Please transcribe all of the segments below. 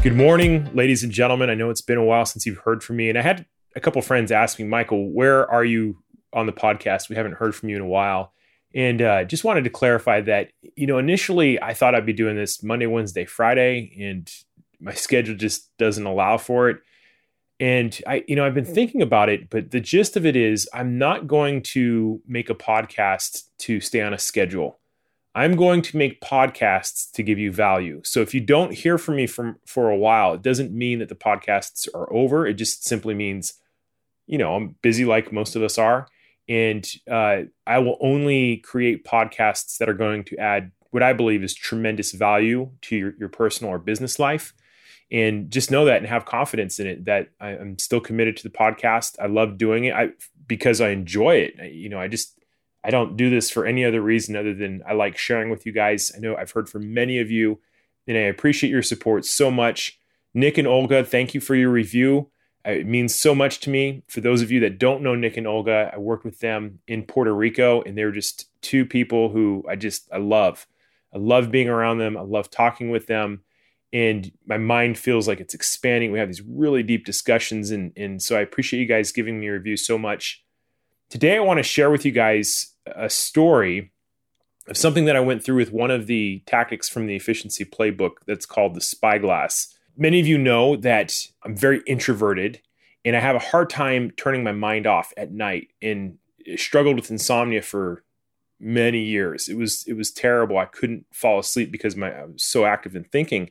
Good morning, ladies and gentlemen. I know it's been a while since you've heard from me, and I had a couple friends ask me, Michael, where are you on the podcast? We haven't heard from you in a while. And uh, just wanted to clarify that, you know, initially I thought I'd be doing this Monday, Wednesday, Friday, and my schedule just doesn't allow for it. And I, you know, I've been thinking about it, but the gist of it is I'm not going to make a podcast to stay on a schedule. I'm going to make podcasts to give you value. So if you don't hear from me from for a while, it doesn't mean that the podcasts are over. It just simply means, you know, I'm busy like most of us are, and uh, I will only create podcasts that are going to add what I believe is tremendous value to your, your personal or business life. And just know that and have confidence in it that I, am still committed to the podcast. I love doing it I, because I enjoy it. I, you know, I just I don't do this for any other reason other than I like sharing with you guys. I know I've heard from many of you, and I appreciate your support so much. Nick and Olga, thank you for your review. Uh, it means so much to me. For those of you that don't know Nick and Olga, I worked with them in Puerto Rico, and they're just two people who I just I love. I love being around them. I love talking with them, and my mind feels like it's expanding. We have these really deep discussions, and and so I appreciate you guys giving me a review so much. Today, I want to share with you guys a story of something that I went through with one of the tactics from the efficiency playbook that's called the spyglass. Many of you know that I'm very introverted and I have a hard time turning my mind off at night and struggled with insomnia for many years. It was it was terrible. I couldn't fall asleep because my I was so active in thinking.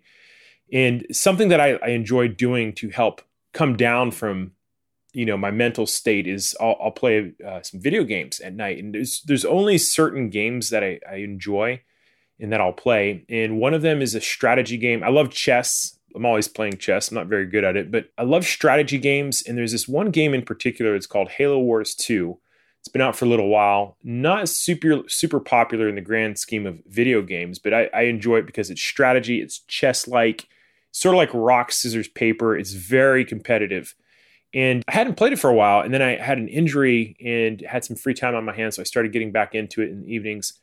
And something that I, I enjoyed doing to help come down from you know my mental state is I'll, I'll play uh, some video games at night, and there's there's only certain games that I, I enjoy and that I'll play, and one of them is a strategy game. I love chess. I'm always playing chess. I'm not very good at it, but I love strategy games. And there's this one game in particular. It's called Halo Wars 2. It's been out for a little while. Not super super popular in the grand scheme of video games, but I, I enjoy it because it's strategy. It's chess like, sort of like rock scissors paper. It's very competitive. And I hadn't played it for a while. And then I had an injury and had some free time on my hands. So I started getting back into it in the evenings.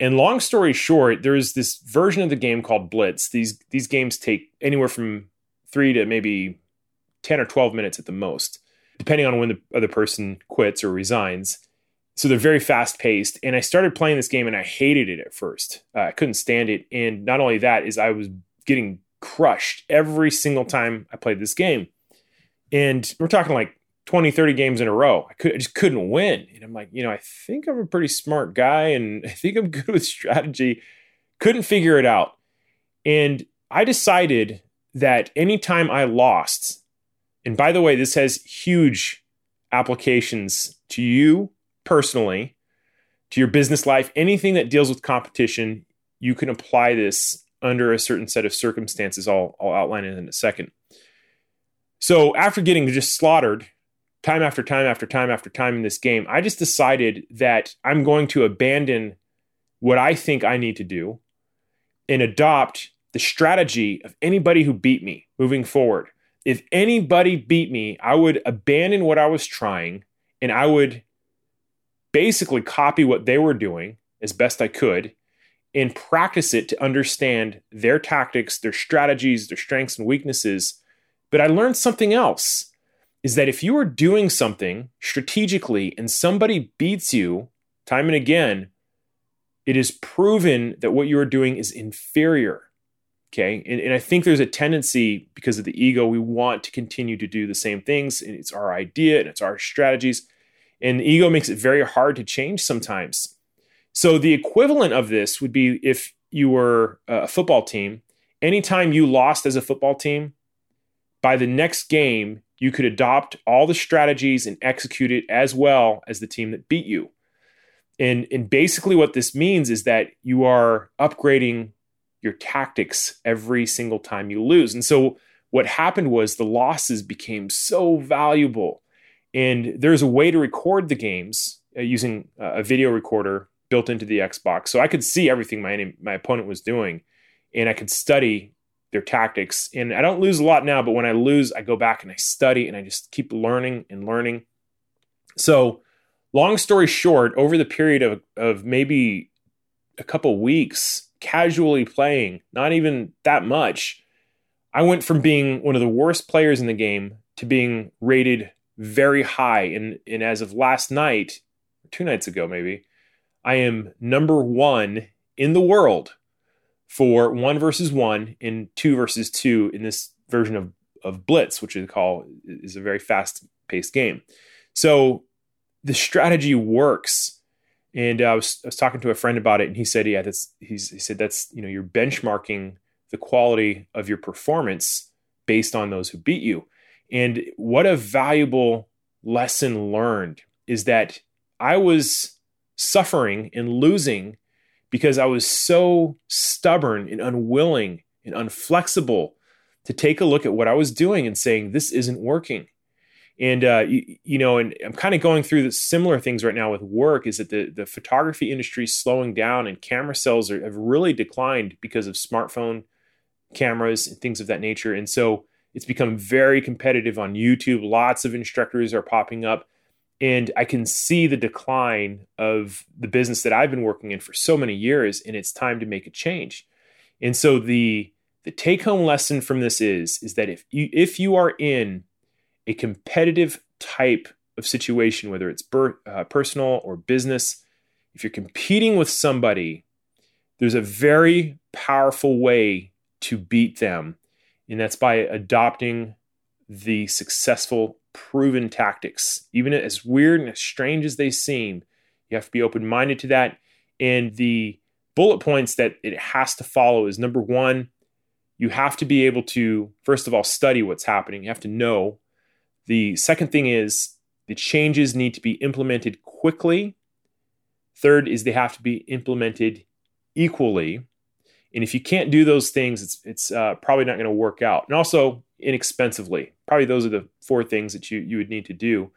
And long story short, there's this version of the game called Blitz. These these games take anywhere from three to maybe 10 or 12 minutes at the most, depending on when the other person quits or resigns. So they're very fast paced. And I started playing this game and I hated it at first. Uh, I couldn't stand it. And not only that, is I was getting crushed every single time I played this game. And we're talking like 20, 30 games in a row. I, could, I just couldn't win. And I'm like, you know, I think I'm a pretty smart guy and I think I'm good with strategy. Couldn't figure it out. And I decided that anytime I lost, and by the way, this has huge applications to you personally, to your business life, anything that deals with competition, you can apply this under a certain set of circumstances. I'll, I'll outline it in a second. So after getting just slaughtered time after time after time after time in this game, I just decided that I'm going to abandon what I think I need to do and adopt the strategy of anybody who beat me moving forward. If anybody beat me, I would abandon what I was trying and I would basically copy what they were doing as best I could and practice it to understand their tactics, their strategies, their strengths and weaknesses but I learned something else is that if you are doing something strategically and somebody beats you time and again, it is proven that what you are doing is inferior. Okay. And, and I think there's a tendency because of the ego, we want to continue to do the same things. And it's our idea and it's our strategies. And the ego makes it very hard to change sometimes. So the equivalent of this would be if you were uh, a football team, anytime you lost as a football team, by the next game, you could adopt all the strategies and execute it as well as the team that beat you. And, and basically, what this means is that you are upgrading your tactics every single time you lose. And so, what happened was the losses became so valuable. And there's a way to record the games uh, using a video recorder built into the Xbox. So I could see everything my, my opponent was doing, and I could study their tactics. And I don't lose a lot now, but when I lose, I go back and I study and I just keep learning and learning. So, long story short, over the period of, of maybe a couple weeks, casually playing, not even that much, I went from being one of the worst players in the game to being rated very high. And, and as of last night, two nights ago maybe, I am number one in the world for one versus one and two versus two in this version of, of Blitz, which we call is a very fast paced game. So the strategy works. And uh, I was, I was talking to a friend about it, and he said, "Yeah, that's." He said that's you know you're benchmarking the quality of your performance based on those who beat you. And what a valuable lesson learned is that I was suffering and losing because I was so stubborn and unwilling and unflexible to take a look at what I was doing and saying, this isn't working. And, uh, you, you, know, and I'm kind of going through the similar things right now with work is that the, the photography industry is slowing down and camera sales are, have really declined because of smartphone cameras and things of that nature. And so it's become very competitive on YouTube. Lots of instructors are popping up and I can see the decline of the business that I've been working in for so many years, and it's time to make a change. And so the the take home lesson from this is is that if you if you are in a competitive type of situation, whether it's uh, personal or business, if you're competing with somebody, there's a very powerful way to beat them, and that's by adopting the successful proven tactics. Even as weird and as strange as they seem, you have to be open minded to that. And the bullet points that it has to follow is number one, you have to be able to, first of all, study what's happening. You have to know. The second thing is the changes need to be implemented quickly. Third is they have to be implemented equally. And if you can't do those things, it's it's uh, probably not going to work out. And also inexpensively. Probably those are the four things that you you would need to do.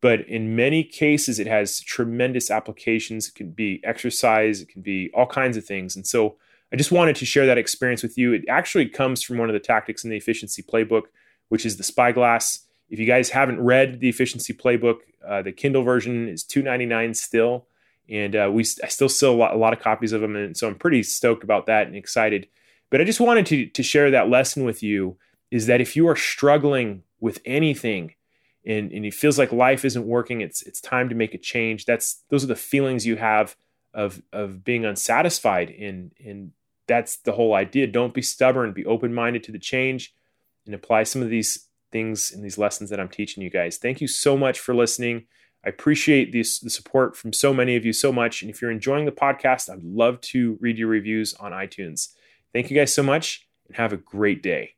But in many cases, it has tremendous applications. It can be exercise, it can be all kinds of things. And so I just wanted to share that experience with you. It actually comes from one of the tactics in the efficiency playbook, which is the spyglass. If you guys haven't read the efficiency playbook, uh, the Kindle version is $2.99 still and uh, we I still sell a lot, a lot, of copies of them, and so I'm pretty stoked about that and excited. But I just wanted to to share that lesson with you is that if you are struggling with anything and, and it feels like life isn't working, it's it's time to make a change. That's those are the feelings you have of of being unsatisfied, and and that's the whole idea. Don't be stubborn, be open minded to the change, and apply some of these things and these lessons that I'm teaching you guys. Thank you so much for listening. I appreciate this, the support from so many of you so much. And if you're enjoying the podcast, I'd love to read your reviews on iTunes. Thank you guys so much and have a great day.